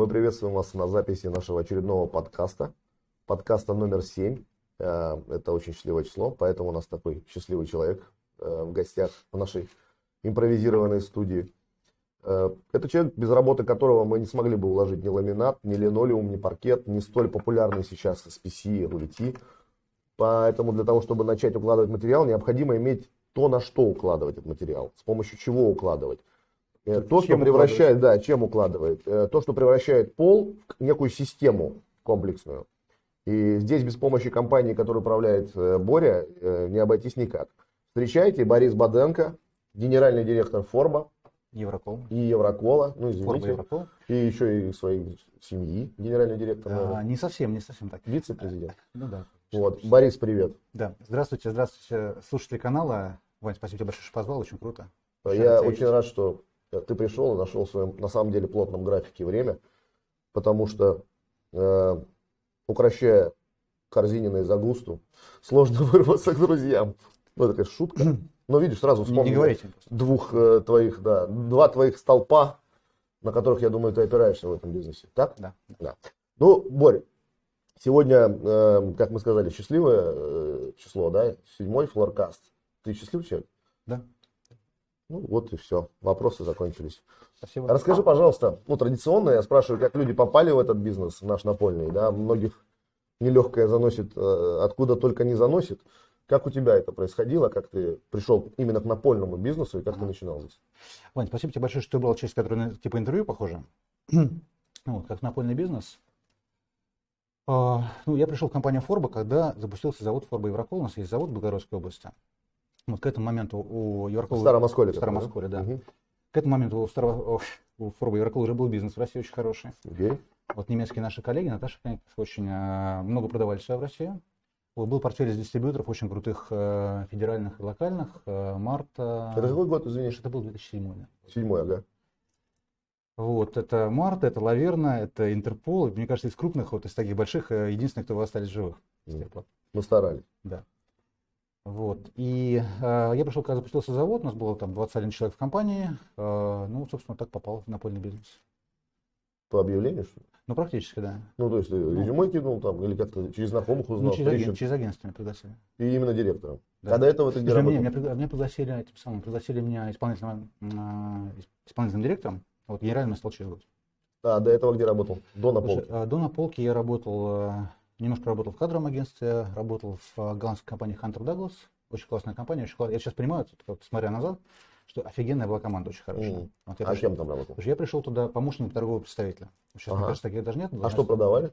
Э, мы приветствуем вас на записи нашего очередного подкаста. Подкаста номер 7. Э, это очень счастливое число, поэтому у нас такой счастливый человек э, в гостях в нашей импровизированной студии. Это человек, без работы которого мы не смогли бы уложить ни ламинат, ни линолеум, ни паркет, не столь популярный сейчас SPC, рулети. Поэтому для того, чтобы начать укладывать материал, необходимо иметь то, на что укладывать этот материал, с помощью чего укладывать. Э, то, что превращает, да, чем укладывает, э, то, что превращает пол в некую систему комплексную. И здесь без помощи компании, которую управляет э, Боря, не обойтись никак. Встречайте, Борис Баденко, генеральный директор Форба. Еврокол. И Еврокола, ну извините. Еврокол. И еще и своей семьи, генеральный директор. А, не совсем, не совсем так. Вице-президент. Ну да. Вот. Борис, привет. Да. Здравствуйте, здравствуйте, слушатели канала. Вань, спасибо тебе большое, что позвал, очень круто. Я очень рад, что ты пришел и нашел в своем, на самом деле, плотном графике время, потому что, э, укращая Корзинина за густу сложно вырваться к друзьям. Ну, это, конечно, шутка. Но видишь, сразу вспомнил двух э, твоих, да, два твоих столпа, на которых, я думаю, ты опираешься в этом бизнесе. Так? Да. да. Ну, Борь, сегодня, э, как мы сказали, счастливое э, число, да, седьмой флоркаст. Ты счастливый человек? Да. Ну вот и все. Вопросы закончились. Спасибо. Расскажи, пожалуйста, ну традиционно я спрашиваю, как люди попали в этот бизнес, наш напольный, да, многих нелегкое заносит, э, откуда только не заносит. Как у тебя это происходило, как ты пришел именно к напольному бизнесу и как ты начинал здесь? Вань, спасибо тебе большое, что ты брал часть, которая типа интервью похоже. вот, как напольный бизнес. А, ну, я пришел в компанию Форба, когда запустился завод Форба Еврокол. У нас есть завод в Белгородской области. Вот к этому моменту у Еврокола... В Старом Осколе. В Старом Осколе, да. Угу. К этому моменту у, Старого, у Форба Еврокола уже был бизнес в России очень хороший. Okay. Вот немецкие наши коллеги, Наташа Коньков, очень э, много продавали себя в России. Вот, был портфель из дистрибьюторов очень крутых э, федеральных и локальных. Э, Марта... Это какой год, извини? Это был 2007. Да. Седьмой, ага. Вот, это Марта, это Лаверна, это Интерпол. Мне кажется, из крупных, вот из таких больших, единственных, кто остались живых. Mm. Мы старались. Да. Вот. И э, я пришел, когда запустился завод, у нас было там 21 человек в компании. Э, ну, собственно, так попал в напольный бизнес. По объявлению, что ли? Ну, практически, да. Ну, то есть ты ну, резюме кинул там, или как-то через знакомых ну, узнал? Ну, через, аген, через агентство меня пригласили. И именно директором? Да. А до этого ты где работал? Меня, меня, меня пригласили, этим самым, пригласили меня исполнительным, э, исполнительным директором. Вот генеральным стал через год. А, до этого где работал? До наполки? Слушай, до наполки я работал э, Немножко работал в кадровом агентстве, работал в голландской компании Hunter Douglas. Очень классная компания, очень классная. Я сейчас понимаю, вот, смотря назад, что офигенная была команда, очень хорошая. Mm. Вот а пришел, кем там работал? Я пришел туда помощником торгового представителя. Сейчас, ага. мне кажется, таких даже нет. А что продавали?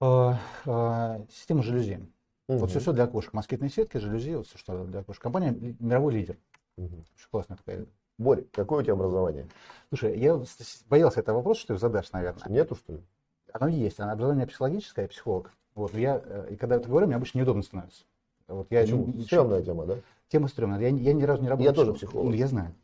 А, а, систему жалюзи. Угу. Вот все, все для окошек. Москитные сетки, жалюзи, вот все, что для окошек. Компания мировой лидер. Угу. Очень классная такая. Борь, какое у тебя образование? Слушай, я боялся этого вопроса, что ты задашь, наверное. Нету, что ли? Оно есть. Оно образование психологическое, я психолог. Вот, я, э, и когда я это говорю, мне обычно неудобно становится. Вот я Почему? Не, Стрёмная тема, да? Тема стрёмная. Я, я ни разу не работал. Я тоже психолог. Ну, я знаю.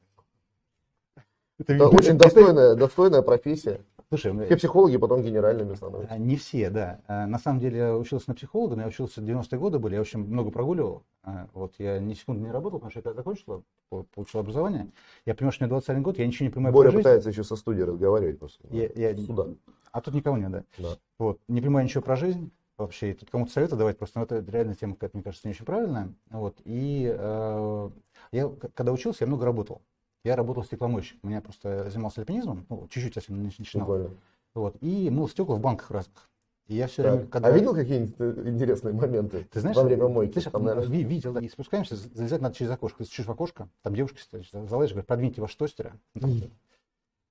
Это, это очень достойная, достойная профессия. Слушай, все психологи потом генеральными становятся. Не все, да. А, на самом деле я учился на психолога, но я учился в 90-е годы были, я очень много прогуливал. А, вот я ни секунды не работал, потому что я когда закончил, получил образование. Я понимаю, что мне 21 год, я ничего не понимаю Боря пытается еще со студией разговаривать просто. Я, я, Сюда. А тут никого нет, да? Да. Вот, не понимаю ничего про жизнь вообще, и тут кому-то советы давать, просто ну, это реально тема, как мне кажется, не очень правильная. Вот, и э, я, когда учился, я много работал. Я работал стекломойщиком, меня просто занимался альпинизмом, ну, чуть-чуть совсем начинал. Прикольно. Вот, и мыл стекла в банках разных. И я все так. время, когда... А видел какие-нибудь э, интересные моменты ты знаешь, во время мойки? Ты, там, наверное... Видел, да. И спускаемся, залезать надо через окошко. Ты в окошко, там девушка стоит, залазишь, говорит, подвиньте ваш тостера. Mm.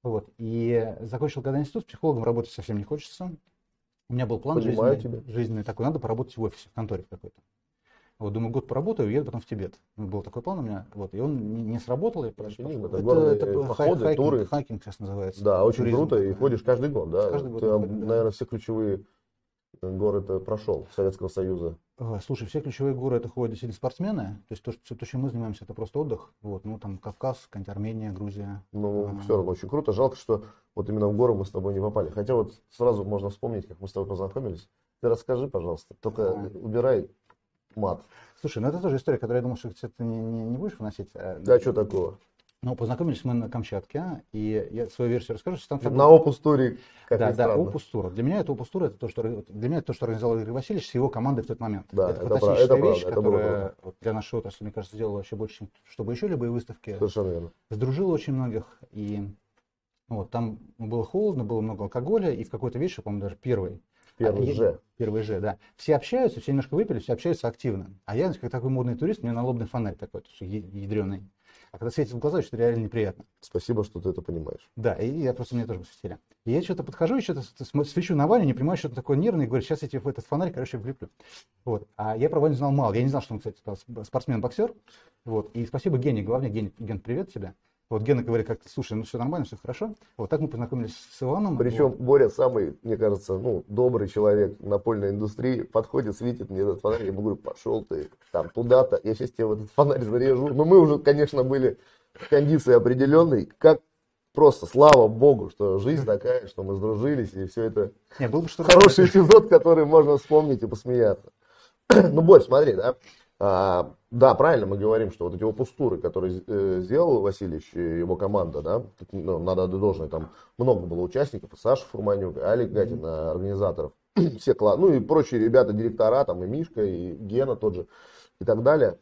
Вот. И закончил когда институт, психологом работать совсем не хочется. У меня был план жизненный, тебя. жизненный такой, надо поработать в офисе, в конторе какой-то. Вот, думаю, год поработаю, уеду потом в Тибет. Ну, был такой план у меня, вот, и он не, не сработал. Я просто, это, это, это походы, хайкинг, туры. Хайкинг сейчас называется. Да, очень туризм, круто, и ходишь каждый год, да? Каждый год. Ты, ходим, наверное, да. все ключевые горы ты прошел Советского Союза. Слушай, все ключевые горы это ходят действительно спортсмены. То есть то, что, то, чем мы занимаемся, это просто отдых. Вот, ну там Кавказ, какая-нибудь Армения, Грузия. Ну, а, все равно очень круто. Жалко, что вот именно в горы мы с тобой не попали. Хотя вот сразу можно вспомнить, как мы с тобой познакомились. Ты расскажи, пожалуйста, только а. убирай мат. Слушай, ну это тоже история, которую я думал, что ты не, не, не будешь выносить. А... Да, что такого? Ну, познакомились мы на Камчатке, и я свою версию расскажу. Что там на Opus Tour, как Да, да, Opus Tour. Для меня это Opus Tour, это то, что, для меня это то, что организовал Игорь Васильевич с его командой в тот момент. Да, это, это фантастическая правда, вещь, это которая вот, для нашей отрасли, мне кажется, сделала вообще больше, чем чтобы еще любые выставки. Совершенно верно. Сдружила очень многих, и вот, там было холодно, было много алкоголя, и в какой-то вечер, по-моему, даже первый, Первый а, же. Первый же, да. Все общаются, все немножко выпили, все общаются активно. А я, как такой модный турист, у меня налобный фонарь такой, ядреный. А когда светит в глаза, что реально неприятно. Спасибо, что ты это понимаешь. Да, и я просто мне тоже посветили. И я что-то подхожу и что-то свечу на Ваню, не понимаю, что-то такое нервное, и говорю, сейчас я тебе в этот фонарь, короче, влеплю. Вот. А я про Ваню знал мало. Я не знал, что он, кстати, спортсмен-боксер. Вот. И спасибо Гене, главное, Гене, Ген, привет тебе. Вот Гена говорит, как слушай, ну все нормально, все хорошо. Вот так мы познакомились с Иваном. Причем вот. Боря самый, мне кажется, ну, добрый человек напольной индустрии, подходит, светит мне этот фонарь, я ему говорю, пошел ты там туда-то, я сейчас тебе вот этот фонарь зарежу. Но мы уже, конечно, были в кондиции определенной, как просто слава богу, что жизнь такая, что мы сдружились, и все это Не, был бы что хороший эпизод, который можно вспомнить и посмеяться. ну, Борь, смотри, да, а, да, правильно мы говорим, что вот эти опустуры, которые э, сделал Васильевич и его команда, да, ну, надо отдать должное, там много было участников, Саша Фурманюк, Алик Гатин, mm организаторов, все класс, ну и прочие ребята, директора, там и Мишка, и Гена тот же, и так далее,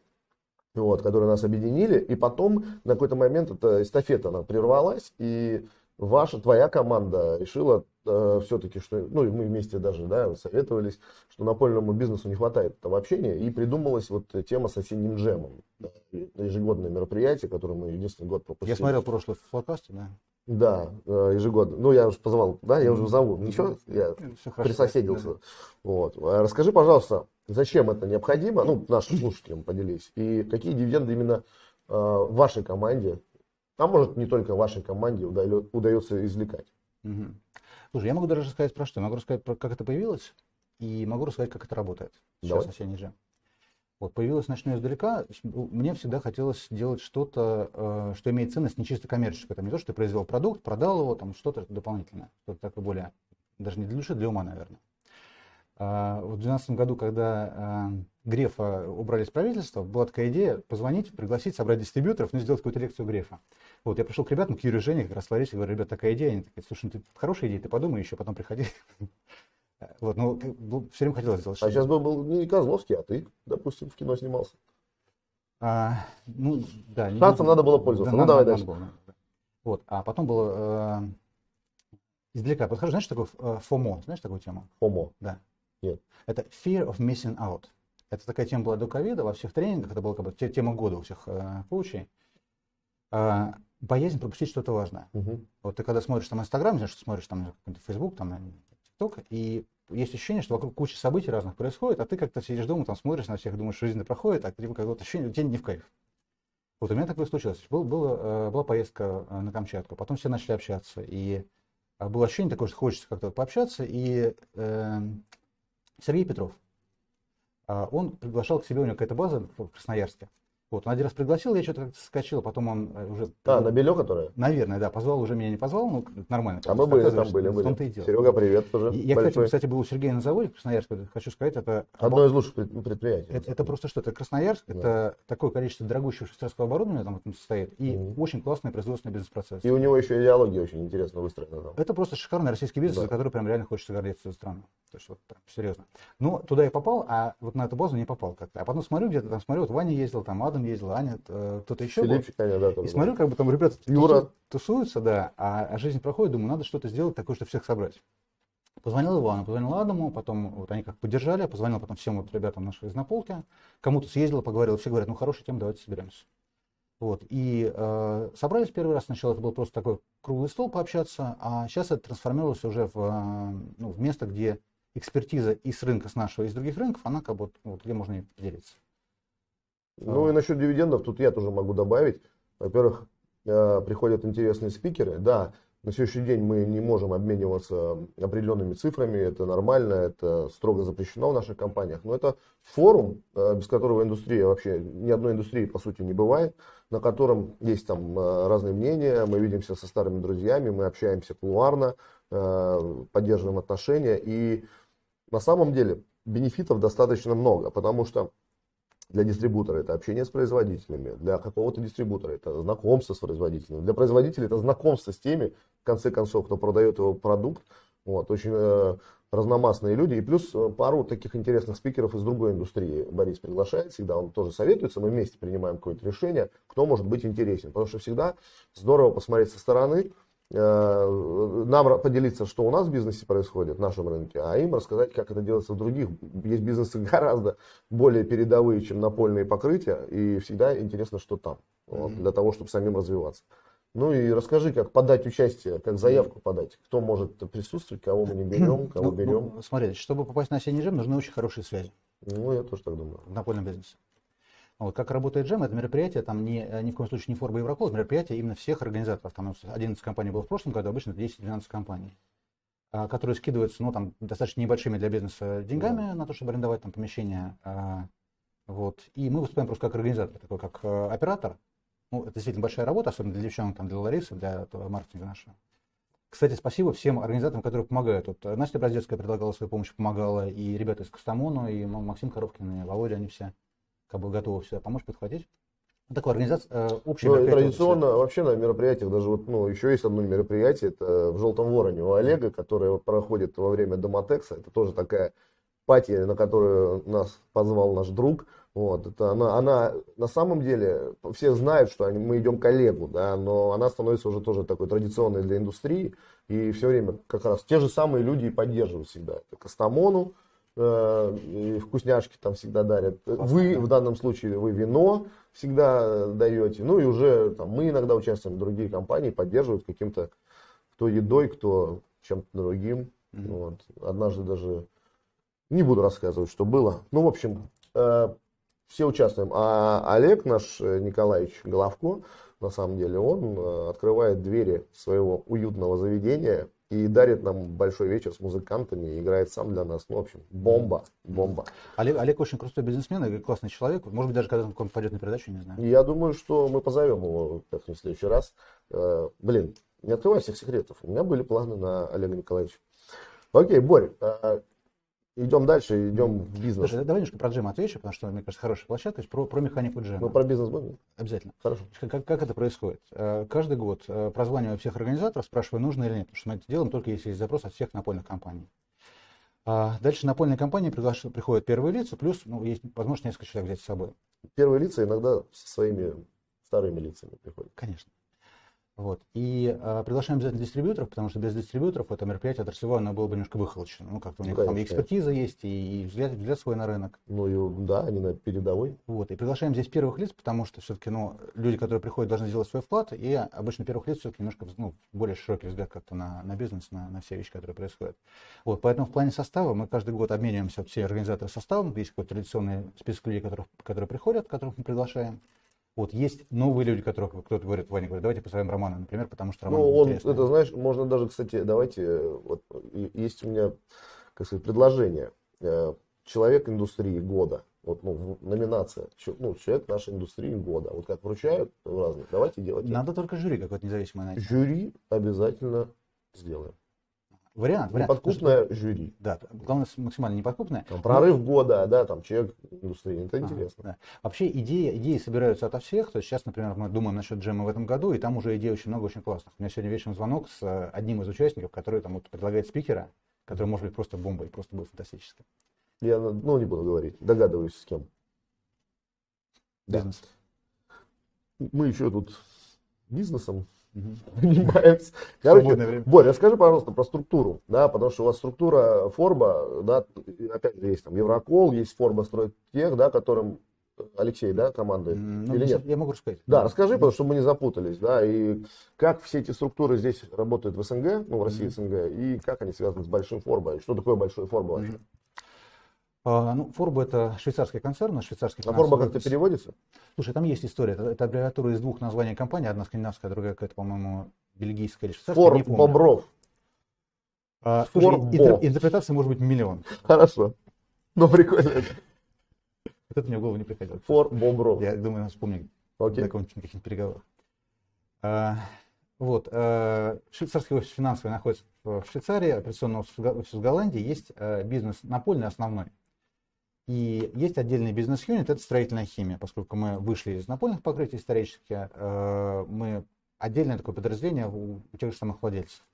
вот, которые нас объединили, и потом на какой-то момент эта эстафета она прервалась, и ваша, твоя команда решила э, все-таки, что, ну, и мы вместе даже, да, советовались, что напольному бизнесу не хватает этого общения, и придумалась вот тема с осенним джемом, да, ежегодное мероприятие, которое мы единственный год пропустили. Я смотрел прошлый флокасте, да. Да, э, ежегодно. Ну, я уже позвал, да, я уже зову. Ничего, я Все присоседился. Да. Вот. А расскажи, пожалуйста, зачем это необходимо, ну, нашим слушателям поделись, и какие дивиденды именно э, вашей команде а может не только вашей команде удается извлекать. Угу. Слушай, я могу даже рассказать про что. Я могу рассказать, про, как это появилось, и могу рассказать, как это работает. Сейчас Давай. осенний же. Вот появилось начну издалека. Мне всегда хотелось делать что-то, э, что имеет ценность не чисто коммерческую. Там не то, что ты произвел продукт, продал его, там что-то дополнительное, что-то такое более, даже не для души, для ума, наверное. А, в 2012 году, когда а, Грефа убрали с правительства, была такая идея позвонить, пригласить, собрать дистрибьюторов, ну, сделать какую-то лекцию Грефа. Вот, я пришел к ребятам, к Юрию Жене, как раз Ларисе, говорю, ребят, такая идея. Они такие, слушай, ну, ты хорошая идея, ты подумай еще, потом приходи. Вот, ну, все время хотелось сделать. А сейчас был, был не Козловский, а ты, допустим, в кино снимался. А, ну, да. Шансом надо было пользоваться. Да, ну, давай дальше. Было, вот, а потом было э, издалека подхожу, знаешь, такое э, ФОМО, знаешь такую тему? ФОМО? Да. Нет. Это fear of missing out. Это такая тема была до ковида, во всех тренингах, это была как бы тема года у всех э, коучей. Э, боязнь пропустить что-то важное. Угу. Вот ты когда смотришь там Инстаграм, знаешь, что смотришь там Фейсбук, там ТикТок, и есть ощущение, что вокруг куча событий разных происходит, а ты как-то сидишь дома, там смотришь на всех, думаешь, жизнь проходит, а ты какое-то ощущение, у тебя не в кайф. Вот у меня такое случилось. Был, было, э, была поездка э, на Камчатку, потом все начали общаться, и э, было ощущение такое, что хочется как-то пообщаться, и э, Сергей Петров, он приглашал к себе, у него какая-то база в Красноярске, вот, он один раз пригласил, я что-то как-то скачал, потом он э, уже... А, на Белё, которая? Наверное, да, позвал, уже меня не позвал, ну, нормально. А мы были, там были, были. Серега, привет тоже. Я, большой. кстати, был у Сергея на заводе в Красноярске, хочу сказать, это... Одно из лучших предприятий. Это, это просто что, это Красноярск, да. это такое количество дорогущего швейцарского оборудования там состоит, и mm очень классный производственный бизнес-процесс. И у него еще идеология очень интересно выстроена там. Это просто шикарный российский бизнес, да. за который прям реально хочется гордиться страну. То есть вот серьезно. Но туда я попал, а вот на эту базу не попал как-то. А потом смотрю, где-то там смотрю, вот Ваня ездил, там Адам ездил, Аня кто-то еще Филиппчик, был. да, и смотрю, как бы там ребята Юра. тусуются, да, а, а жизнь проходит, думаю, надо что-то сделать такое, чтобы всех собрать. Позвонил Ивану, позвонил Адаму, потом вот они как поддержали, позвонил потом всем вот ребятам нашей из Наполки, кому-то съездил, поговорил, все говорят, ну хорошая тема, давайте соберемся. Вот, и э, собрались первый раз, сначала это был просто такой круглый стол пообщаться, а сейчас это трансформировалось уже в, э, ну, в место, где экспертиза и с рынка, с нашего, и с других рынков, она как бы, вот, где можно поделиться. Ну и насчет дивидендов тут я тоже могу добавить. Во-первых, э, приходят интересные спикеры. Да, на сегодняшний день мы не можем обмениваться определенными цифрами, это нормально, это строго запрещено в наших компаниях, но это форум, э, без которого индустрия вообще, ни одной индустрии по сути не бывает, на котором есть там э, разные мнения, мы видимся со старыми друзьями, мы общаемся кулуарно, поддерживаем отношения. И на самом деле бенефитов достаточно много, потому что Для дистрибутора это общение с производителями, для какого-то дистрибутора это знакомство с производителями, для производителя это знакомство с теми, в конце концов, кто продает его продукт. Вот, очень э, разномастные люди. И плюс э, пару таких интересных спикеров из другой индустрии Борис приглашает всегда. Он тоже советуется, мы вместе принимаем какое-то решение, кто может быть интересен. Потому что всегда здорово посмотреть со стороны, нам поделиться, что у нас в бизнесе происходит, в нашем рынке, а им рассказать, как это делается в других. Есть бизнесы гораздо более передовые, чем напольные покрытия, и всегда интересно, что там, вот, для того, чтобы самим развиваться. Ну и расскажи, как подать участие, как заявку подать, кто может присутствовать, кого мы не берем, кого ну, берем. Ну, смотрите, чтобы попасть на осенний джем, нужны очень хорошие связи. Ну, я тоже так думаю. В напольном бизнесе. Вот, как работает джем, это мероприятие, там не, ни в коем случае не Форба Еврокол, это мероприятие именно всех организаторов. Там 11 компаний было в прошлом году, обычно 10-12 компаний, а, которые скидываются ну, там, достаточно небольшими для бизнеса деньгами да. на то, чтобы арендовать там помещение. А, вот. И мы выступаем просто как организатор, такой как э, оператор. Ну, это действительно большая работа, особенно для девчонок, там, для Ларисы, для маркетинга нашего. Кстати, спасибо всем организаторам, которые помогают. Вот э, Настя Браздецкая предлагала свою помощь, помогала, и ребята из Костомону, и Максим Коробкин, и Володя, они все как бы готовы сюда помочь, подхватить. Такая организация, э, общая ну, Традиционно все. вообще на мероприятиях, даже вот, ну, еще есть одно мероприятие, это в Желтом Вороне у Олега, которое проходит во время Домотекса. Это тоже такая пати, на которую нас позвал наш друг. Вот, это она, она на самом деле, все знают, что они, мы идем к Олегу, да, но она становится уже тоже такой традиционной для индустрии. И все время как раз те же самые люди и поддерживают всегда. Это Костомону, Э, вкусняшки там всегда дарят. Вы в данном случае вы вино всегда даете. Ну и уже там, мы иногда участвуем, другие компании поддерживают каким-то кто едой, кто чем-то другим. Mm-hmm. Вот. Однажды даже не буду рассказывать, что было. Ну, в общем, э, все участвуем. А Олег наш э, Николаевич Головко, на самом деле, он э, открывает двери своего уютного заведения и дарит нам большой вечер с музыкантами, играет сам для нас. Ну, в общем, бомба, бомба. Олег, Олег очень крутой бизнесмен и классный человек. Может быть, даже когда он пойдет на передачу, не знаю. Я думаю, что мы позовем его как в следующий раз. Э, блин, не открывай всех секретов. У меня были планы на Олега Николаевича. Окей, Борь, э, Идем дальше, идем в бизнес. Слушай, давай немножко про джем отвечу, потому что, мне кажется, хорошая площадка. Про, про механику джема. Ну, про бизнес будем? Обязательно. Хорошо. Как, как это происходит? Э, каждый год э, прозваниваю всех организаторов, спрашиваю, нужно или нет, потому что мы это делаем только если есть запрос от всех напольных компаний. А дальше напольные компании приглашают, приходят первые лица, плюс ну, есть возможность несколько человек взять с собой. Первые лица иногда со своими старыми лицами приходят. Конечно. Вот. И э, приглашаем обязательно дистрибьюторов, потому что без дистрибьюторов это мероприятие отраслевое, оно было бы немножко выхолощено. Ну, как-то у них ну, там и экспертиза есть, и, и взгляд, взгляд свой на рынок. Ну, и, да, они на передовой. Вот. И приглашаем здесь первых лиц, потому что все-таки, ну, люди, которые приходят, должны сделать свой вклад, и обычно первых лиц все-таки немножко, ну, более широкий взгляд как-то на, на бизнес, на, на все вещи, которые происходят. Вот. Поэтому в плане состава мы каждый год обмениваемся, все организаторы составом, есть какой-то традиционный список людей, которых, которые приходят, которых мы приглашаем. Вот есть новые люди, которых кто-то говорит, Ваня говорит, давайте позовем Романа, например, потому что Роман Ну, он, интересный. это, знаешь, можно даже, кстати, давайте, вот, есть у меня, как сказать, предложение. Э, человек индустрии года. Вот, ну, номинация. Ну, человек нашей индустрии года. Вот как вручают разных, давайте делать. Надо это. только жюри какое-то независимое найти. Жюри обязательно сделаем. Вариант, вариант. Неподкупное что, жюри. Да, главное максимально неподкупное. Там, прорыв Но... года, да, там человек индустрии, это а, интересно. Да. Вообще идеи, идеи собираются ото всех. То есть сейчас, например, мы думаем насчет джема в этом году, и там уже идей очень много, очень классных. У меня сегодня вечером звонок с э, одним из участников, который там вот предлагает спикера, который может быть просто бомбой, просто будет фантастически. Я, ну, не буду говорить, догадываюсь с кем. Бизнес. Да. Мы еще тут бизнесом занимаемся. Короче, Борь, расскажи, пожалуйста, про структуру, да, потому что у вас структура Форба, да, опять же, есть там Еврокол, есть Форба строит тех, да, которым Алексей, да, команды, ну, или нет? Я могу рассказать. Да, расскажи, потому что мы не запутались, да, и как все эти структуры здесь работают в СНГ, ну, в России СНГ, и как они связаны с Большим Форбо, и что такое Большой Форбо вообще? Ну, Форбо это швейцарский концерн, швейцарский А Форбо как-то переводится? Слушай, там есть история. Это, это аббревиатура из двух названий компании. Одна скандинавская, другая какая-то, по-моему, бельгийская или швейцарская. Фор Бобров. А, слушай, интер, интерпретация может быть миллион. Хорошо. Ну, прикольно. Вот это мне в голову не приходило. Фор Бобров. Я думаю, вспомню Окей. на каких-нибудь переговорах. А, вот. А, швейцарский офис финансовый находится в Швейцарии, операционный офис в Голландии. Есть а, бизнес напольный основной. И есть отдельный бизнес-юнит, это строительная химия, поскольку мы вышли из напольных покрытий исторически, э, мы отдельное такое подразделение у, у тех же самых владельцев.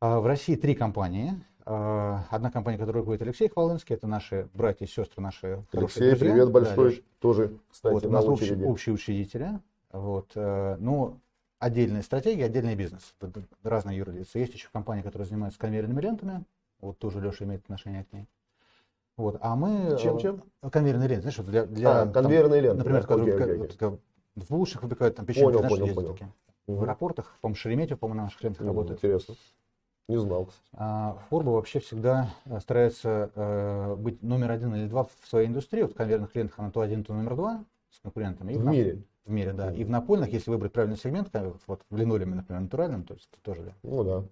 А в России три компании. А, одна компания, которую руководит Алексей Хвалынский, это наши братья и сестры, наши Алексей, друзья. привет большой, да, тоже, кстати, вот, у нас общие, общие учредители. Вот, э, ну, отдельная стратегия, отдельный бизнес, разные юрлицы. Есть еще компания, которая занимается конвейерными лентами, вот тоже Леша имеет отношение к ней. Вот, а мы... Чем, чем? Конвейерные ленты, знаешь, вот для... для а, конвейерные ленты. Например, да, окей, окей, окей. в булочных выпекают там печеньки, понял, понял, понял. Такие. Угу. В аэропортах, по-моему, Шереметьево, по-моему, на наших лентах угу, работает. Интересно. Не знал, кстати. А Форба вообще всегда э, старается э, быть номер один или два в своей индустрии. Вот в конвейерных лентах она то один, то номер два с конкурентами. И в, в мире? В мире, да. И в напольных, если выбрать правильный сегмент, вот в линолеуме, например, натуральном, то есть это тоже. Ну да.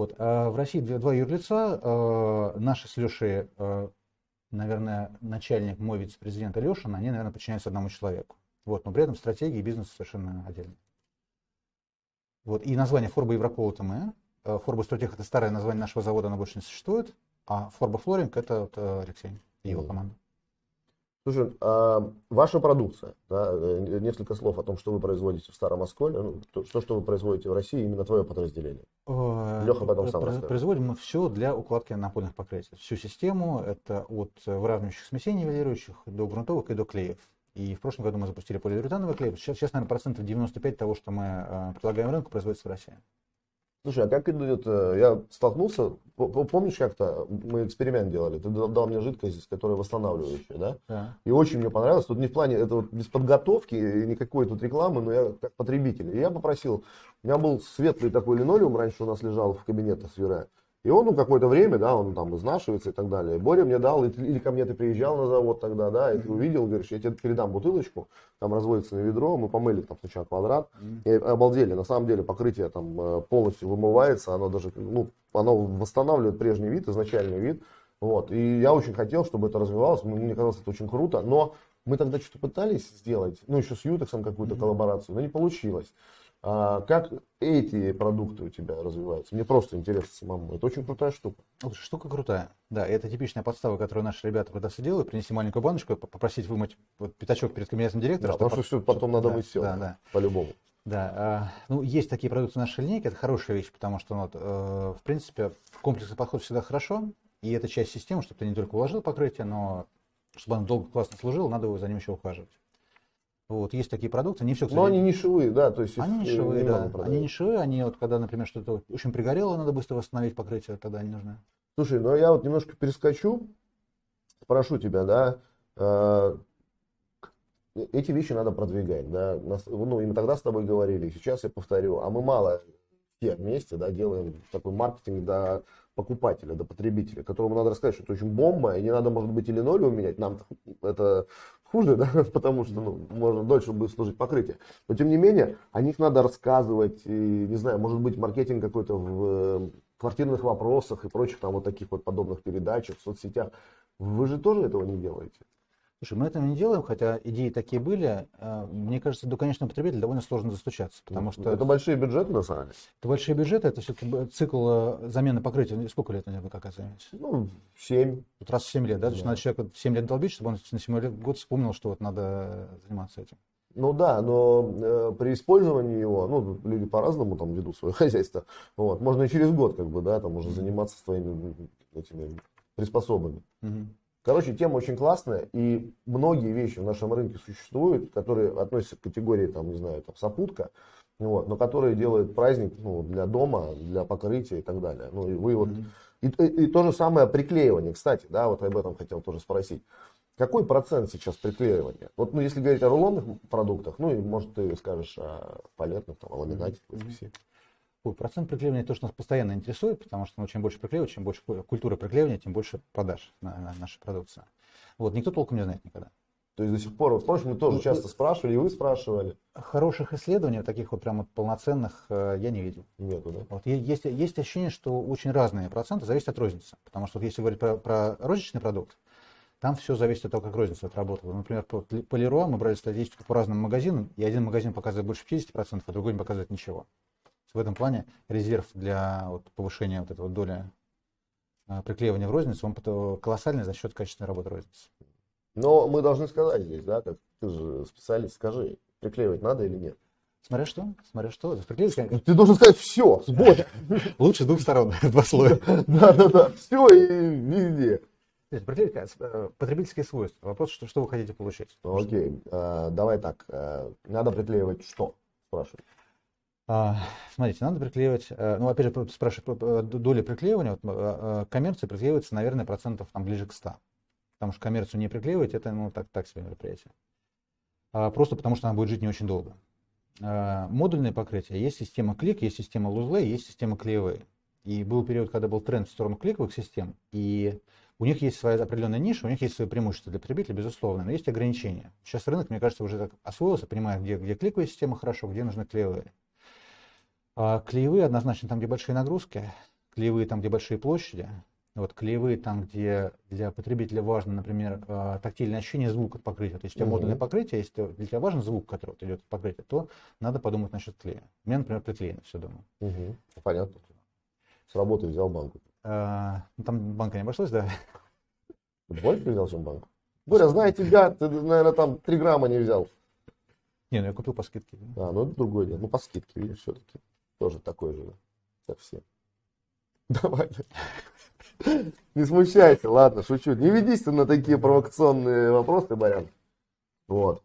Вот. А в России два, юрлица. Э, наши с Лешей, э, наверное, начальник, мой вице-президент Алешин, они, наверное, подчиняются одному человеку. Вот. Но при этом стратегии и бизнес совершенно отдельно. Вот. И название Форба Еврокола ТМ Э, Форба Стротех это старое название нашего завода, оно больше не существует. А Форба Флоринг это вот Алексей и его команда. Слушай, а ваша продукция, да, э, несколько слов о том, что вы производите в Старом Осколе, ну, то, что, что вы производите в России, именно твое подразделение. Леха потом сам расскажет. Производим мы все для укладки напольных покрытий. Всю систему, это от выравнивающих смесей нивелирующих до грунтовых и до клеев. И в прошлом году мы запустили полиуретановый клей. Сейчас, сейчас наверное, процентов 95 того, что мы предлагаем рынку, производится в России. Слушай, а как идет, э, я столкнулся, помнишь как-то мы эксперимент делали, ты дал мне жидкость, которая восстанавливающая, да? да? И очень мне понравилось, тут не в плане, это вот без подготовки, никакой тут рекламы, но я как потребитель. И я попросил, у меня был светлый такой линолеум, раньше у нас лежал в кабинете с Юре. И он, ну, какое-то время, да, он там изнашивается и так далее. Боря мне дал, или ко мне ты приезжал на завод тогда, да, и ты увидел, говоришь, я тебе передам бутылочку, там разводится на ведро, мы помыли там сначала квадрат, и обалдели, на самом деле покрытие там э, полностью вымывается, оно даже, ну, оно восстанавливает прежний вид, изначальный вид, вот, и я очень хотел, чтобы это развивалось, мне казалось, это очень круто, но мы тогда что-то пытались сделать, ну, еще с Ютексом какую-то коллаборацию, но не получилось. А как эти продукты у тебя развиваются? Мне просто интересно самому. Это очень крутая штука. Штука крутая. Да, это типичная подстава, которую наши ребята когда-то делают. Принести маленькую баночку, попросить вымыть вот, пятачок перед кабинетом директора. Да, потому что под... потом надо да, мыть все. Да, да. По-любому. Да, а, ну есть такие продукты в нашей линейке, это хорошая вещь, потому что, ну, вот, э, в принципе, комплексный подход всегда хорошо, и это часть системы, чтобы ты не только уложил покрытие, но чтобы оно долго классно служило, надо за ним еще ухаживать. Вот, есть такие продукты, не все, кстати. Но они нишевые, да, то есть Они нишевые, да. Они нишевые, они вот когда, например, что-то очень пригорело, надо быстро восстановить покрытие, тогда они нужны. Слушай, ну я вот немножко перескочу, спрошу тебя, да, э, эти вещи надо продвигать, да, ну, и мы тогда с тобой говорили, сейчас я повторю, а мы мало все вместе, да, делаем такой маркетинг до покупателя, до потребителя, которому надо рассказать, что это очень бомба, и не надо, может быть, или ноль менять, нам это хуже, да, потому что ну, можно дольше будет служить покрытие. Но тем не менее, о них надо рассказывать, и, не знаю, может быть, маркетинг какой-то в э, квартирных вопросах и прочих там вот таких вот подобных передачах в соцсетях. Вы же тоже этого не делаете? Слушай, мы этого не делаем, хотя идеи такие были. А, мне кажется, до конечного потребителя довольно сложно достучаться, потому ну, что... Это большие бюджеты, на самом деле. Это большие бюджеты, это все цикл э, замены покрытия. Сколько лет, наверное, как оцениваете? Ну, 7. Вот раз в 7 лет, да? да. То есть надо человека 7 лет долбить, чтобы он на 7 год вспомнил, что вот надо заниматься этим. Ну да, но э, при использовании его, ну, люди по-разному там ведут свое хозяйство. Вот. Можно и через год, как бы, да, там уже заниматься своими этими приспособами. Угу. Короче, тема очень классная, и многие вещи в нашем рынке существуют, которые относятся к категории, там, не знаю, там, сопутка, вот, но которые делают праздник ну, для дома, для покрытия и так далее. Ну, и вы вот... И, и, и то же самое приклеивание, кстати, да, вот об этом хотел тоже спросить. Какой процент сейчас приклеивания? Вот, ну, если говорить о рулонных продуктах, ну, и, может, ты скажешь о палетных, там, о ламинате, mm-hmm. Ой, процент приклеивания то, что нас постоянно интересует, потому что ну, чем больше приклеивать, чем больше культуры приклеивания, тем больше продаж на, на нашу продукцию. Вот, никто толком не знает никогда. То есть до сих пор, вот помнишь, мы тоже ну, часто спрашивали, и вы спрашивали. Хороших исследований, таких вот прям вот полноценных, э, я не видел. Нету, да? Вот есть, есть ощущение, что очень разные проценты зависят от розницы. Потому что вот если говорить про, про розничный продукт, там все зависит от того, как розница отработала. Например, по, по Леруа мы брали статистику по разным магазинам, и один магазин показывает больше 50%, а другой не показывает ничего в этом плане резерв для вот, повышения вот этого доли э, приклеивания в розницу, он колоссальный за счет качественной работы розницы. Но мы должны сказать здесь, да, как ты же специалист, скажи, приклеивать надо или нет? Смотря что, смотря что. Приклеивать, конечно, Ты должен сказать все, сбой. лучше с двух сторон, два слоя. Да, да, да, все и везде. Э, потребительские свойства. Вопрос, что, что вы хотите получить. Окей, э, давай так, э, надо приклеивать что? Спрашиваю. А, Смотрите, надо приклеивать, э, ну, опять же, спрашиваю, доля приклеивания, вот, э, э, коммерция приклеивается, наверное, процентов там ближе к 100. Потому что коммерцию не приклеивать, это, ну, так, так себе мероприятие. А, Просто потому что она будет жить не очень долго. А, Модульное покрытие. Есть система клик, есть система лузлей, есть система клеевые. И был период, когда был тренд в сторону кликовых систем, и у них есть своя определенная ниша, у них есть свои преимущества для потребителя, безусловно, но есть ограничения. Сейчас рынок, мне кажется, уже так освоился, понимает, где, где кликовые системы хорошо, где нужны клеевые. А клеевые однозначно там, где большие нагрузки, клеевые там, где большие площади, вот клеевые там, где для потребителя важно, например, а, тактильное ощущение звука от покрытия. То есть у тебя Мгм. модульное покрытие, если для тебя важен звук, который вот идет от покрытия, то надо подумать насчет клея. У меня, например, приклеено все дома. Мгм, Понятно. С работы взял банку. А, ну, там банка не обошлась, да? Больше взял, чем банку? Боря, зная тебя, ты, наверное, там 3 грамма не взял. Не, ну я купил по скидке. А, ну это другое дело. Ну, по скидке, видишь, все-таки. Тоже такой же, как все. Давай. Не смущайся, ладно, шучу. Не ведись ты на такие провокационные вопросы, Барян. Вот.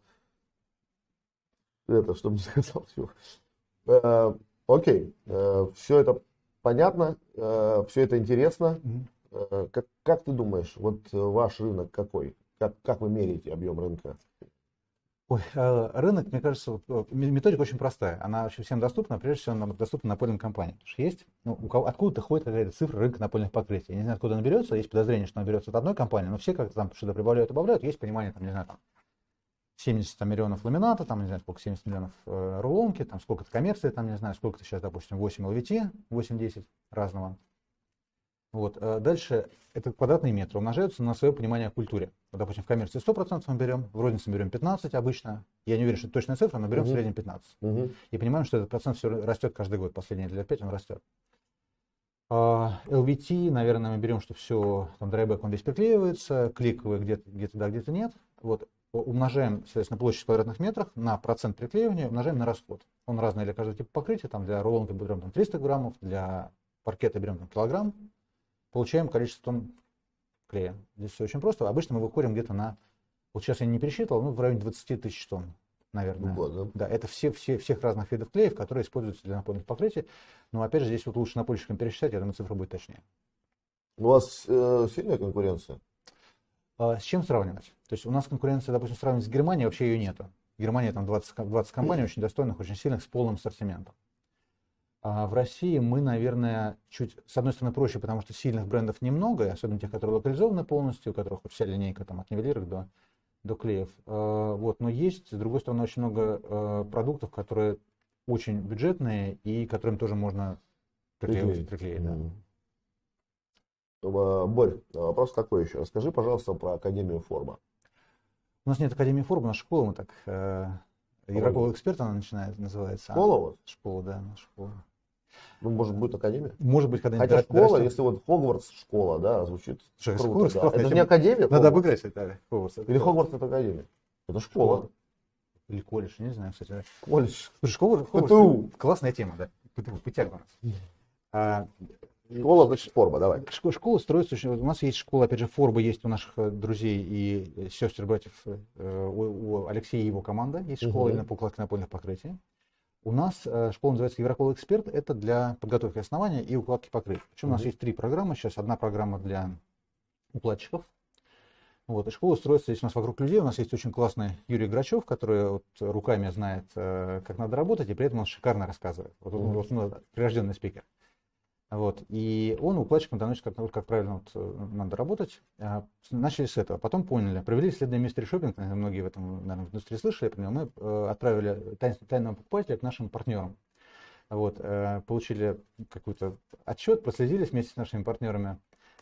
Это, чтобы не сказал чего. Э, Окей, все это понятно, все это интересно. Э, Как, как ты думаешь, вот э, ваш рынок какой? Как, как вы меряете объем рынка? Ой, э, рынок, мне кажется, методика очень простая. Она вообще всем доступна, прежде всего она доступна напольным компаниям. Потому что есть, ну, у кого, откуда-то ходит какая-то цифра рынка напольных покрытий. Я не знаю, откуда она берется, есть подозрение, что она берется от одной компании, но все как-то там что-то прибавляют, добавляют, есть понимание, там, не знаю, там, 70 там, миллионов ламината, там, не знаю, сколько, 70 миллионов э, рулонки, там, сколько-то коммерции, там, не знаю, сколько-то сейчас, допустим, 8 LVT, 8-10 разного. Вот. э, Дальше это квадратные метры умножаются на свое понимание о культуре. Вот, допустим, в коммерции 100% мы берем, в рознице берем 15 обычно. Я не уверен, что это точная цифра, но берем в Мгм. среднем 15. Мгм. И понимаем, что этот процент все растет каждый год. Последние лет 5 он растет. А, LVT, наверное, мы берем, что все, там драйбэк, он весь приклеивается, кликовый где-то где да, где-то нет. Вот умножаем, соответственно, площадь в квадратных метрах на процент приклеивания, умножаем на расход. Он разный для каждого типа покрытия. Там для рулонки берем там, 300 граммов, для паркета берем там, килограмм. Получаем количество тонн клея. Здесь все очень просто. Обычно мы выходим где-то на, вот сейчас я не пересчитывал, ну, в районе 20 тысяч тонн, наверное. Год, да? Да, это все, все, всех разных видов клеев, которые используются для напольных покрытий. Но опять же, здесь вот лучше напольщикам пересчитать, я думаю, цифра будет точнее. У вас э, сильная конкуренция? А с чем сравнивать? То есть у нас конкуренция, допустим, сравнивать с Германией вообще ее нету. Германия там 20, ко- 20 компаний очень достойных, очень сильных, с полным ассортиментом. А в России мы, наверное, чуть, с одной стороны, проще, потому что сильных брендов немного, особенно тех, которые локализованы полностью, у которых вот вся линейка там, от нивелирок до, до клеев. А, Вот, но есть, с другой стороны, очень много э, продуктов, которые очень бюджетные и которым тоже можно приклеивать. приклеить да. Э, Борь, вопрос такой еще. Расскажи, пожалуйста, про Академию Форма. У нас нет Академии форм, у нас школа, мы так... Игрового эксперта она начинает, называется. Школа вас? Школа, да, школа. Ну, может, будет Академия? Может быть, когда-нибудь Хотя школа, дорастет. если вот Хогвартс школа, да, звучит Слушай, круто. Хогвартс да. классная Это же не Академия Надо Хогвартс? обыграть это. Хогвартс. Или? Хогвартс это Академия? Это школа. Школа. Или колледж, не знаю, кстати. Колледж. Слушай, школа, Хогвартс, ПТУ. классная тема, да. ПТУ, ПТЯГ у нас. А, Школа, значит, форма, давай. Шко- Школа строится очень... У нас есть школа, опять же, Форба есть у наших э, друзей и э, сестер, братьев. э, У, у Алексея и его команда есть школа Мгм. именно по напольных покрытий. У нас э, школа называется Европол Эксперт. Это для подготовки основания и укладки покрытий. Причем у нас есть три программы. Сейчас одна программа для укладчиков. Вот, и школа строится здесь у нас вокруг людей. У нас есть очень классный Юрий Грачев, который вот руками знает, э, как надо работать, и при этом он шикарно рассказывает. Вот он, Мгм. вот он прирожденный спикер. Вот. И он укладчикам доносит, как, как правильно вот, э, надо работать. А, Начали с этого, потом поняли. Провели исследование Mystery Shopping, наверное, многие в этом наверное, в индустрии слышали про него. Мы э, отправили тай- тайного покупателя к нашим партнерам. Вот, э, получили какой-то отчет, проследились вместе с нашими партнерами.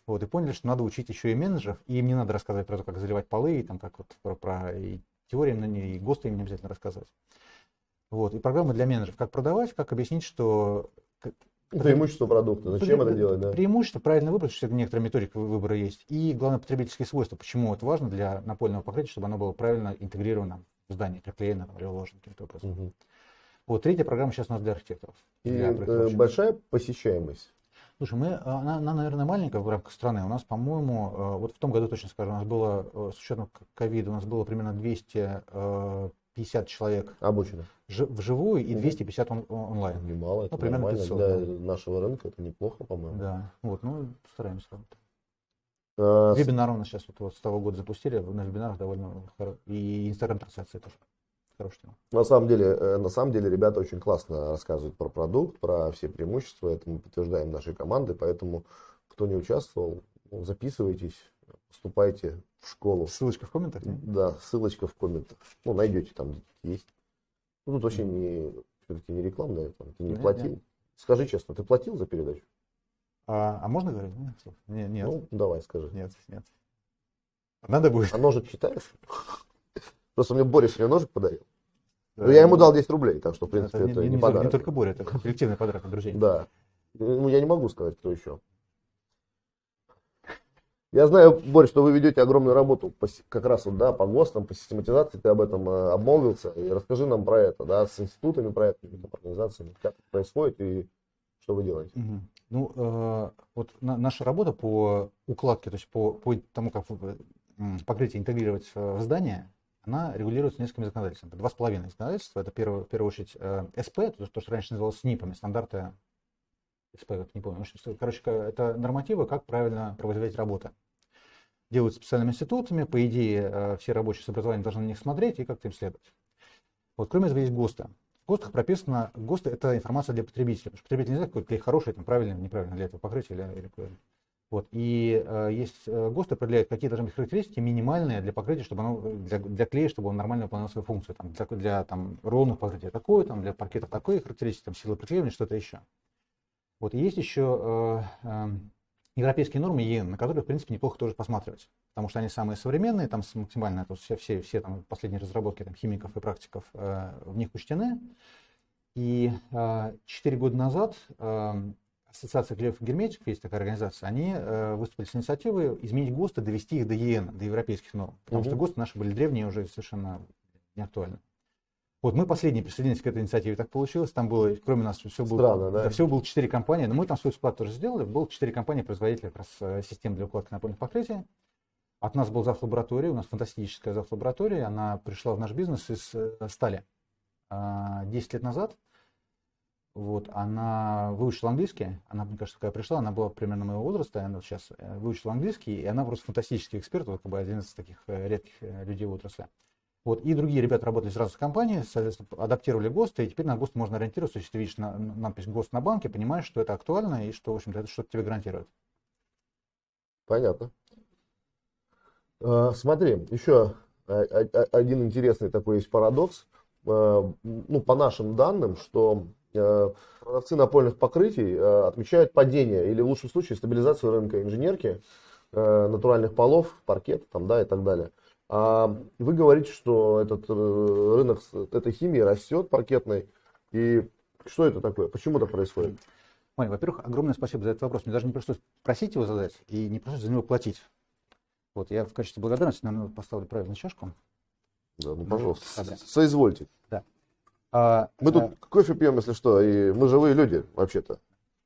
Вот, и поняли, что надо учить еще и менеджеров, и им не надо рассказывать про то, как заливать полы, и там как вот про, про и теории, но не, и ГОСТы им не обязательно рассказывать. Вот, и программы для менеджеров, как продавать, как объяснить, что Преимущество продукта. Зачем Пре- это делать, да? Преимущество, правильный выбор, что некоторая методика вы- выбора есть. И, главное, потребительские свойства. Почему это важно для напольного покрытия, чтобы оно было правильно интегрировано в здание, приклеено вложено каким-то образом. Мгм. Вот третья программа сейчас у нас для архитекторов. И для э, большая посещаемость. Слушай, мы, она, она, наверное, маленькая в рамках страны. У нас, по-моему, э, вот в том году точно скажу, у нас было, э, с учетом ковида, у нас было примерно 250 человек Обучено. жи- вживую и Мгм. 250 он- он- онлайн. Немало, это Ну, примерно нормально 500, для да. нашего рынка, это неплохо, по-моему. Да, вот, ну, стараемся. А, Вебинары у нас сейчас вот, вот с того года запустили, на вебинарах довольно хоро- и инстаграм-трансляции тоже. Хорошая тема. На самом деле, э, на самом деле, ребята очень классно рассказывают про продукт, про все преимущества. Это мы подтверждаем нашей команды, поэтому кто не участвовал, ну, записывайтесь, поступайте в школу. Ссылочка в комментах. да? Да, ссылочка в комментах. Ну, найдете там, есть. Ну, тут вообще не, все-таки не рекламная, там, ты не платил. Скажи честно, ты платил за передачу? А, а можно говорить? Нет, нет, Ну, давай, скажи. нет, нет. Надо будет. А ножик читаешь? Просто мне Борис мне ножик подарил. Да, Ну, я ему ну, дал 10 рублей, так что, в это принципе, не, это не- не не подарок. не только Боря, это коллективный подарок от друзей. Да. Ну, я не могу сказать, кто еще. Я знаю, Борь, что вы ведете огромную работу по как раз вот, да, по ГОСТам, по систематизации, ты об этом э, обмолвился. И расскажи нам про это, да, с институтами проектными, там, организациями, как это происходит и что вы делаете. Мгм. Ну, э, вот на- наша работа по укладке, то есть по, по тому, как м, покрытие интегрировать э, в здание, она регулируется несколькими законодательствами. Два с половиной законодательства. Это первое- в первую очередь э, СП, то, то, что раньше называлось СНИПами, стандарты СП, как не помню. Короче, это нормативы, как правильно производить работы. Делают специальными институтами, по идее, э, все рабочие с образованием должны на них смотреть и как-то им следовать. Вот, кроме этого, есть ГОСТы. В ГОСТах прописано, ГОСТы это информация для потребителя, потому что потребитель не знает, какой клей хороший, там, правильный, неправильно для этого покрытия или, или. Вот. И э, есть э, ГОСТ определяет, какие должны быть характеристики минимальные для покрытия, чтобы оно для, для клея, чтобы он нормально выполнял свою функцию. Там, для для там, ровных покрытия такое, там, для паркета такое характеристики, там, сила приклеивания, что-то еще. Вот. И есть еще э, э, европейские нормы ЕН, на которые, в принципе, неплохо тоже посматривать. Потому что они самые современные, там максимально это все, все, все там, последние разработки там, химиков и практиков э, в них учтены. И э, четыре года назад э, Ассоциация клеев и герметиков, есть такая организация, они э, выступили с инициативой изменить ГОСТы, довести их до ЕН, до европейских норм. Потому Мгм. что ГОСТы наши были древние, уже совершенно не актуальны. Вот мы последние присоединились к этой инициативе, так получилось. Там было, кроме нас, все было, Странно, да? всего было четыре компании, но мы там свой вклад тоже сделали. Было четыре компании производителя как раз э, систем для укладки напольных покрытий. От нас был зав. лаборатории, у нас фантастическая зав. лаборатория, она пришла в наш бизнес из э, стали а, 10 лет назад. Вот, она выучила английский, она, мне кажется, когда пришла, она была примерно моего возраста, она сейчас э, выучила английский, и она просто фантастический эксперт, вот как бы один из таких э, редких э, людей в отрасли. Вот, и другие ребята работали сразу в компании, соответственно, адаптировали ГОСТы, и теперь на ГОСТ можно ориентироваться, если ты видишь на, на- надпись ГОСТ на банке, понимаешь, что это актуально и что, в общем-то, это что-то тебе гарантирует. Понятно. Э, Смотри, еще э, один интересный такой есть парадокс. Э, Ну, по нашим данным, что продавцы напольных покрытий отмечают падение или в лучшем случае стабилизацию рынка инженерки, натуральных полов, паркет там, да, и так далее. А вы говорите, что этот э, рынок этой химии растет паркетной. И что это такое? Почему так происходит? Ой, во-первых, огромное спасибо за этот вопрос. Мне даже не пришлось просить его задать и не пришлось за него платить. Вот я в качестве благодарности, наверное, поставлю правильную чашку. Да, ну, пожалуйста, Ладно. соизвольте. А, Мы тут а, кофе пьем, если что, и мы живые люди, вообще-то.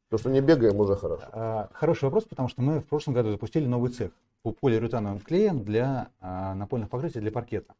То, что не бегаем, уже хорошо. а, хороший вопрос, потому что мы в прошлом году запустили новый цех полиуретановым клеям для а, напольных покрытий для паркета.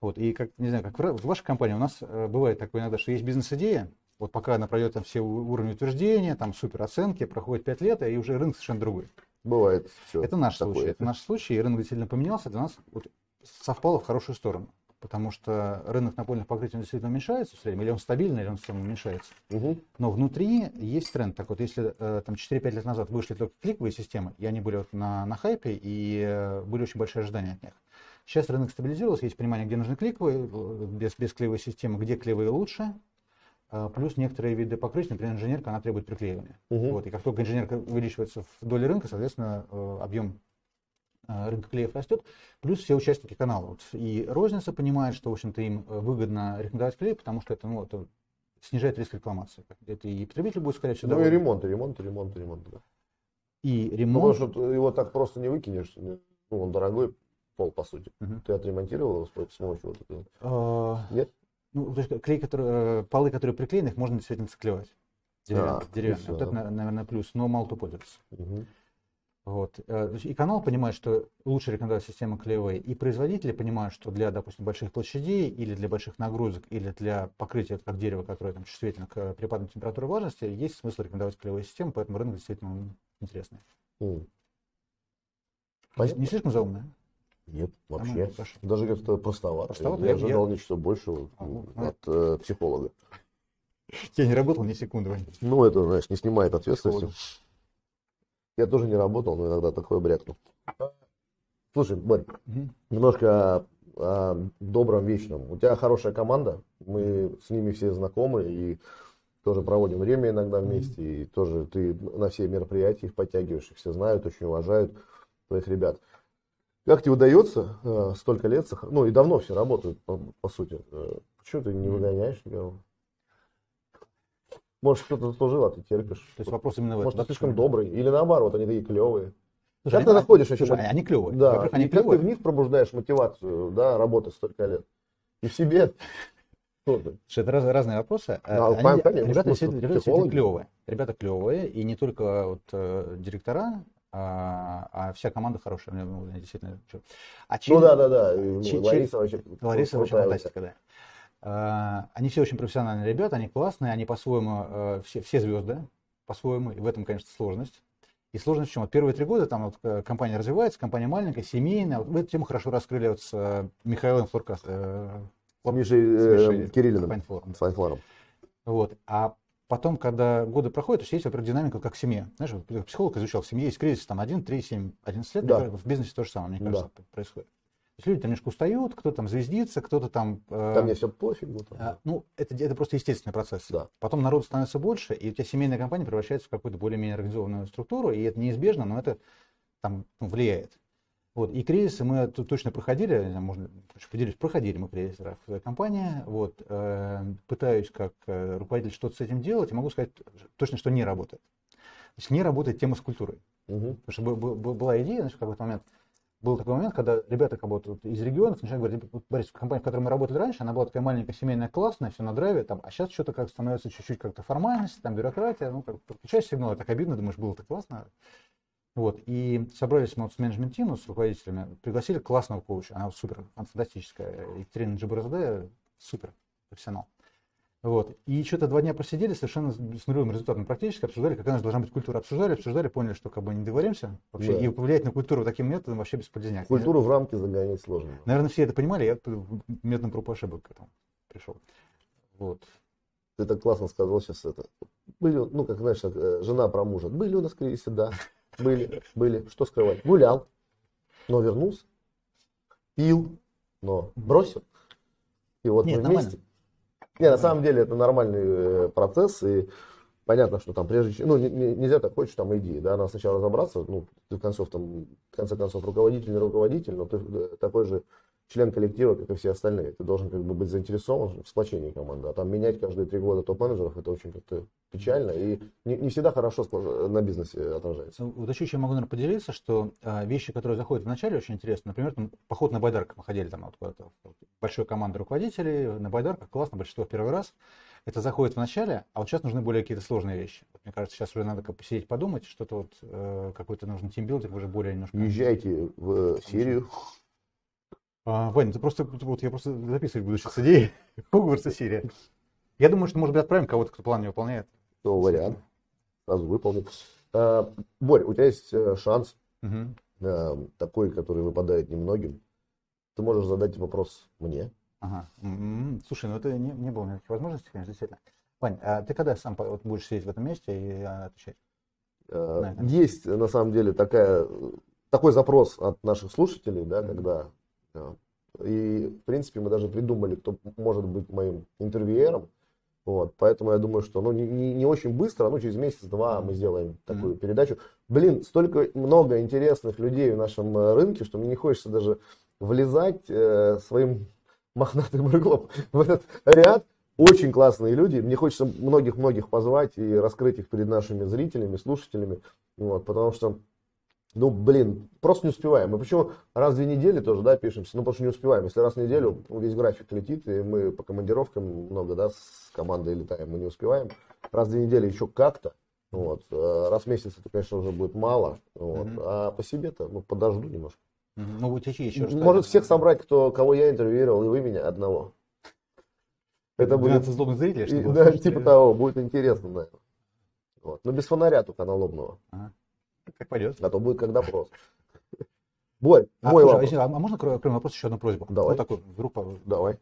Вот, и как, не знаю, как в вашей компании у нас э, бывает такое иногда, что есть бизнес-идея, вот пока она пройдет там все уровни утверждения, там супер оценки, проходит 5 лет, и уже рынок совершенно другой. Бывает все. Это наш такое. случай. Это наш случай, и рынок действительно поменялся. Для нас вот совпало в хорошую сторону. Потому что рынок напольных покрытий он действительно уменьшается в среднем, или он стабильный, или он в целом уменьшается. Мгм. Но внутри есть тренд. Так вот, если э, там 4-5 лет назад вышли только кликовые системы, и они были вот на, на хайпе, и э, были очень большие ожидания от них. Сейчас рынок стабилизировался, есть понимание, где нужны кликовые, э, без, без клеевой системы, где клеевые лучше. Плюс некоторые виды покрытий, например, инженерка, она требует приклеивания. Мгм. Вот, и как только инженерка увеличивается в доле рынка, соответственно, объем рынка клеев растет, плюс все участники канала. Вот и розница понимает, что, в общем-то, им э, выгодно рекомендовать клей, потому что это, ну, это снижает риск рекламации. Это и потребитель будет, скорее всего, Ну и ремонт, и ремонт, и ремонт, и ремонт. Да. И Ну, ремонт. потому что его так просто не выкинешь. Ну, он дорогой пол, по сути. Мгм. Ты отремонтировал его с помощью вот этого? А, Нет? Ну, то есть клей, который, э, полы, которые приклеены, их можно действительно циклевать. Деревянные. А, деревянные. Вот это, наверное, плюс, но мало кто пользуется. Мгм. Вот. Э, И канал понимает, что лучше рекомендовать системы клеевые, и производители понимают, что для, допустим, больших площадей или для больших нагрузок, или для покрытия, как дерево, которое там, чувствительно к перепадам температуры и влажности, есть смысл рекомендовать клеевые системы, поэтому рынок действительно интересный. Не, Понятно. не слишком заумно? Нет, вообще. хорошо. Даже как-то простовато. Простовато? Я Я- ожидал нечто большего А, ну, от э, психолога. Я не работал ни секунды. Ну, это, знаешь, не снимает ответственности. Я тоже не работал, но иногда такое брякну. Слушай, Борь, Мгм. немножко о, о добром вечном. У тебя хорошая команда, мы с ними все знакомы и тоже проводим время иногда вместе, и тоже ты на все мероприятия их подтягиваешь, их все знают, очень уважают твоих ребят. Как тебе удается э, столько лет, сох- ну и давно все работают, по, по сути. Э, почему ты не выгоняешь никого? Может, кто-то заслужил, а ты терпишь. То есть вопрос именно в этом. Может, да, ты слишком добрый. Или наоборот, они такие клевые. Слушай, Как они- ты находишь еще слушай, они клевые. Да, они и как ты клевые. в них пробуждаешь мотивацию, да, работать столько лет? И в себе тоже. Слушай, это раз- разные вопросы. А, Да, они- понятно, конечно, ребята действительно, ребята действительно клевые. Ребята клевые, и не только вот, э, директора, а, а вся команда хорошая. Ну, действительно. А Ну через- да, да, да. и, Чи- ну, Лариса вообще Лариса вообще фантастика, да. А, Они все очень профессиональные ребята, они классные, они по-своему, э, все, все звезды, по-своему, и в этом, конечно, сложность. И сложность в чем? Вот первые три года там вот э, компания развивается, компания маленькая, семейная. Вот эту тему хорошо раскрыли вот с э, Михаилом Флоркас, э, С Мишей, э, Кириллиным. Файнфлором. Файнфлором. Вот. А потом, когда годы проходят, то есть есть, во-первых, динамика как в семье. Знаешь, психолог изучал в семье, есть кризис там 1, 3, 7, 11 лет, Да. в бизнесе то же самое, мне Да. кажется, происходит. То есть люди там немножко устают, кто-то там звездится, кто-то там... э, Там мне все пофигу. там. а, Ну, это, это просто естественный процесс. Да. Потом народу становится больше, и у тебя семейная компания превращается в какую-то более-менее организованную структуру, и это неизбежно, но это там ну, влияет. Вот. И кризисы мы тут точно проходили, можно поделюсь, проходили мы кризис в своей компании. Вот. э, Пытаюсь как э, руководитель что-то с этим делать, и могу сказать точно, что не работает. То есть не работает тема с культурой. Мгм. Потому что была идея, знаешь, в какой-то момент, был такой момент, когда ребята как будто вот из регионов начинают говорить, вот, Борис, компания, в которой мы работали раньше, она была такая маленькая, семейная, классная, все на драйве, там, а сейчас что-то как становится чуть-чуть как-то формальность, там, бюрократия, ну, как бы подключаешь сигналы, так обидно, думаешь, было-то классно. Вот, и собрались мы вот с менеджмент-тимом, с руководителями, пригласили классного коуча, она супер, она фантастическая, Екатерина Джабарзаде, супер профессионал. Вот. И что-то два дня просидели совершенно с нулевым результатом практически, обсуждали, какая у нас должна быть культура. Обсуждали, обсуждали, поняли, что как бы не договоримся вообще. Да. И повлиять на культуру таким методом вообще бесполезняк. Культуру в рамки загонять сложно. Наверное, все это понимали, я методом проб ошибок к этому пришел. Вот. Ты так классно сказал сейчас это. Были, ну, как знаешь, э, жена про мужа. Были у нас кризисы, да. Были, были. Что скрывать? Гулял, но вернулся. Пил, но бросил. И вот Нет, мы нормально. Не, на самом деле это нормальный э, процесс, и понятно, что там прежде ну, не- не- нельзя так, хочешь там иди, да, надо сначала разобраться, ну, ты в концов там, в конце концов, руководитель, не руководитель, но ты э, такой же член коллектива, как и все остальные. Ты должен как бы быть заинтересован в сплочении команды. А там менять каждые три года топ-менеджеров, это очень как-то печально и не, не всегда хорошо на бизнесе отражается. Ну, Вот еще чем могу, наверное, поделиться, что а, вещи, которые заходят в начале, очень интересно. Например, там, поход на байдарках мы ходили там вот куда-то, большой командой руководителей на байдарках, классно, большинство в первый раз. Это заходит в начале, а вот сейчас нужны более какие-то сложные вещи. Вот, мне кажется, сейчас уже надо как посидеть, подумать, что-то вот э, какой-то нужен тимбилдинг уже более немножко. Езжайте в э, Сирию. А, Вань, ты просто, вот я просто записывать буду сейчас идеи. Хогвартс и Сирия. Я думаю, что, может быть, отправим кого-то, кто план не выполняет. То вариант. Сразу выполню. А, Борь, у тебя есть э, шанс, Мгм. э, такой, который выпадает немногим. Ты можешь задать вопрос мне. Ага. М, Слушай, ну это не, не было никаких возможностей, конечно, действительно. Вань, а ты когда сам вот будешь сидеть в этом месте и а, отвечать? Да. Есть на самом деле такая, такой запрос от наших слушателей, да, когда э, и в принципе мы даже придумали, кто может быть моим интервьюером. Вот, поэтому я думаю, что ну, не, не- очень быстро, ну через месяц-два мы сделаем такую передачу. Блин, столько много интересных людей в нашем э, рынке, что мне не хочется даже влезать э, своим мохнатым рыглом в этот ряд. Очень классные люди. Мне хочется многих-многих позвать и раскрыть их перед нашими зрителями, слушателями. Вот, потому что, ну, блин, просто не успеваем. Мы почему раз в две недели тоже, да, пишемся? Ну, потому что не успеваем. Если раз в неделю весь график летит, и мы по командировкам много, да, с командой летаем, мы не успеваем. Раз в две недели еще как-то. Вот. Э, раз в месяц это, конечно, уже будет мало. Вот. Mm-hmm. А по себе-то, ну, подожду немножко. Mm-hmm. Ну, вот еще Может всех собрать, кто, кого я интервьюировал, и вы меня одного. Это будет... злобных зрителей, что Да, типа того, будет интересно, наверное. Вот. Но без фонаря только налобного. Ага. Как пойдет. А то будет как допрос. Борь, а, мой слушай, вопрос. А, а можно, кроме вопроса, еще одну просьбу? Давай. Вот такой, вдруг... Давай.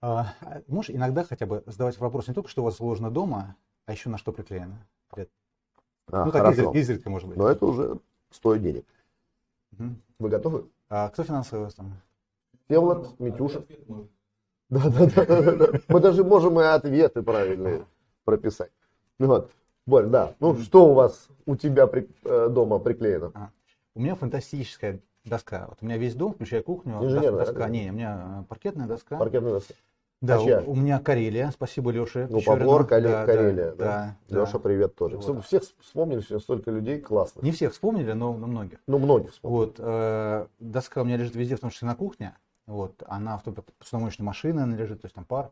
А, можешь иногда хотя бы задавать вопрос не только, что у вас сложно дома, а еще на что приклеено? А, ну, так хорошо. изредка, может быть. Но это уже стоит денег. Угу. Вы готовы? А кто финансовый у вас там? Всеволод, Митюша. Да, да, да, да, Мы даже можем и ответы правильные прописать. Ну вот. Борь, да. Ну, что у вас, у тебя при, э, дома приклеено? А, у меня фантастическая доска. Вот у меня весь дом, включая кухню. Инженерная доска. Да? Не, у меня паркетная доска. Паркетная доска. Да, а у, у меня Карелия, спасибо Леше. Ну, Павлор, да, Карелия. Да, да. Леша, привет тоже. Вот. Всех вспомнили сегодня столько людей, классно. Не всех вспомнили, но, но многих. Ну, многих вспомнили. Вот, э, доска у меня лежит везде, том числе на кухне. Вот, она в том посудомоечной машине она лежит, то есть там пар.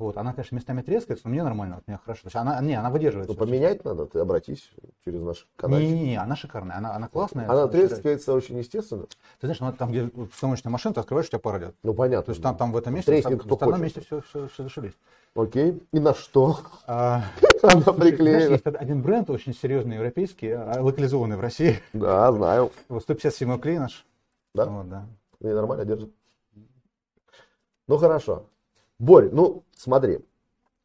Вот, она, конечно, местами трескается, но мне нормально, вот, мне хорошо. То есть она, не, она выдерживается. Ну, поменять надо, ты обратись через наш канал. Не-не-не, она шикарная, она, она классная. Она трескается очень естественно. Ты знаешь, ну, там, где посудомоечная машина, ты открываешь, у тебя пар идет. Ну, понятно. То есть там, там в этом месте, Треснет, там, в остальном месте все, все, все зашибись. Окей, и на что? А, она приклеена. есть один бренд очень серьезный, европейский, а, локализованный в России. Да, знаю. Вот 157 клей наш. Да? Вот, да. И нормально держит. Ну хорошо. Борь, ну смотри,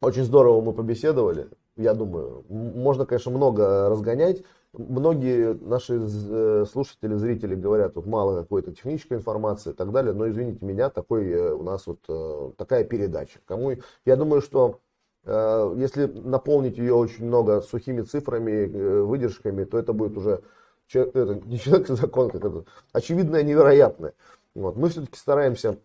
очень здорово мы побеседовали. Я думаю, можно, конечно, много разгонять. Многие наши э, слушатели, зрители говорят, вот мало какой-то технической информации и так далее, но извините меня, такой э, у нас вот э, такая передача. Кому я думаю, что если наполнить ее очень много сухими цифрами, выдержками, то это будет уже это, не человек закон, как это очевидное невероятное. Вот. Мы все-таки стараемся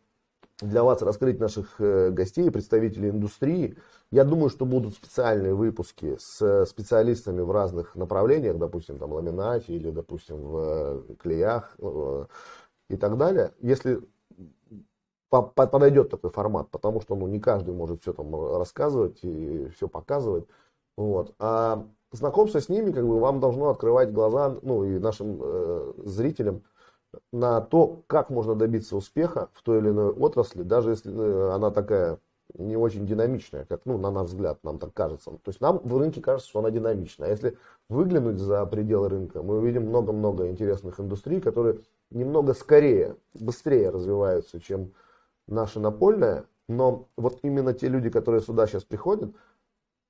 для вас раскрыть наших э, гостей, представителей индустрии. Я думаю, что будут специальные выпуски с специалистами в разных направлениях, допустим, там ламинате или, допустим, в э, клеях э, и так далее. Если подойдет такой формат, потому что ну, не каждый может все там рассказывать и все показывать. Вот. А знакомство с ними как бы вам должно открывать глаза, ну и нашим э, зрителям на то, как можно добиться успеха в той или иной отрасли, даже если э, она такая не очень динамичная, как, ну, на наш взгляд, нам так кажется. То есть нам в рынке кажется, что она динамичная. А если выглянуть за пределы рынка, мы увидим много-много интересных индустрий, которые немного скорее, быстрее развиваются, чем наша напольная. Но вот именно те люди, которые сюда сейчас приходят,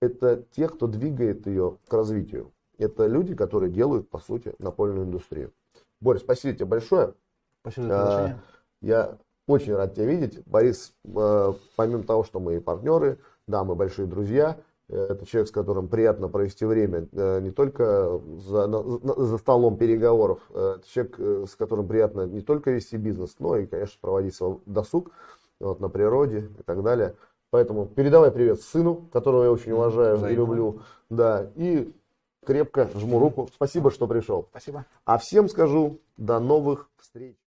это те, кто двигает ее к развитию. Это люди, которые делают, по сути, напольную индустрию. Боря, спасибо тебе большое. Спасибо за приглашение. Я очень рад тебя видеть. Борис, э, помимо того, что мы партнеры, да, мы большие друзья, э, это человек, с которым приятно провести время э, не только за, за столом переговоров, это человек, с которым приятно не только вести бизнес, но и, конечно, проводить свой досуг вот, на природе и так далее. Поэтому передавай привет сыну, которого я очень уважаю Взаимно. и люблю. Да, и крепко жму руку. Спасибо, что пришел. Спасибо. А всем скажу до новых встреч.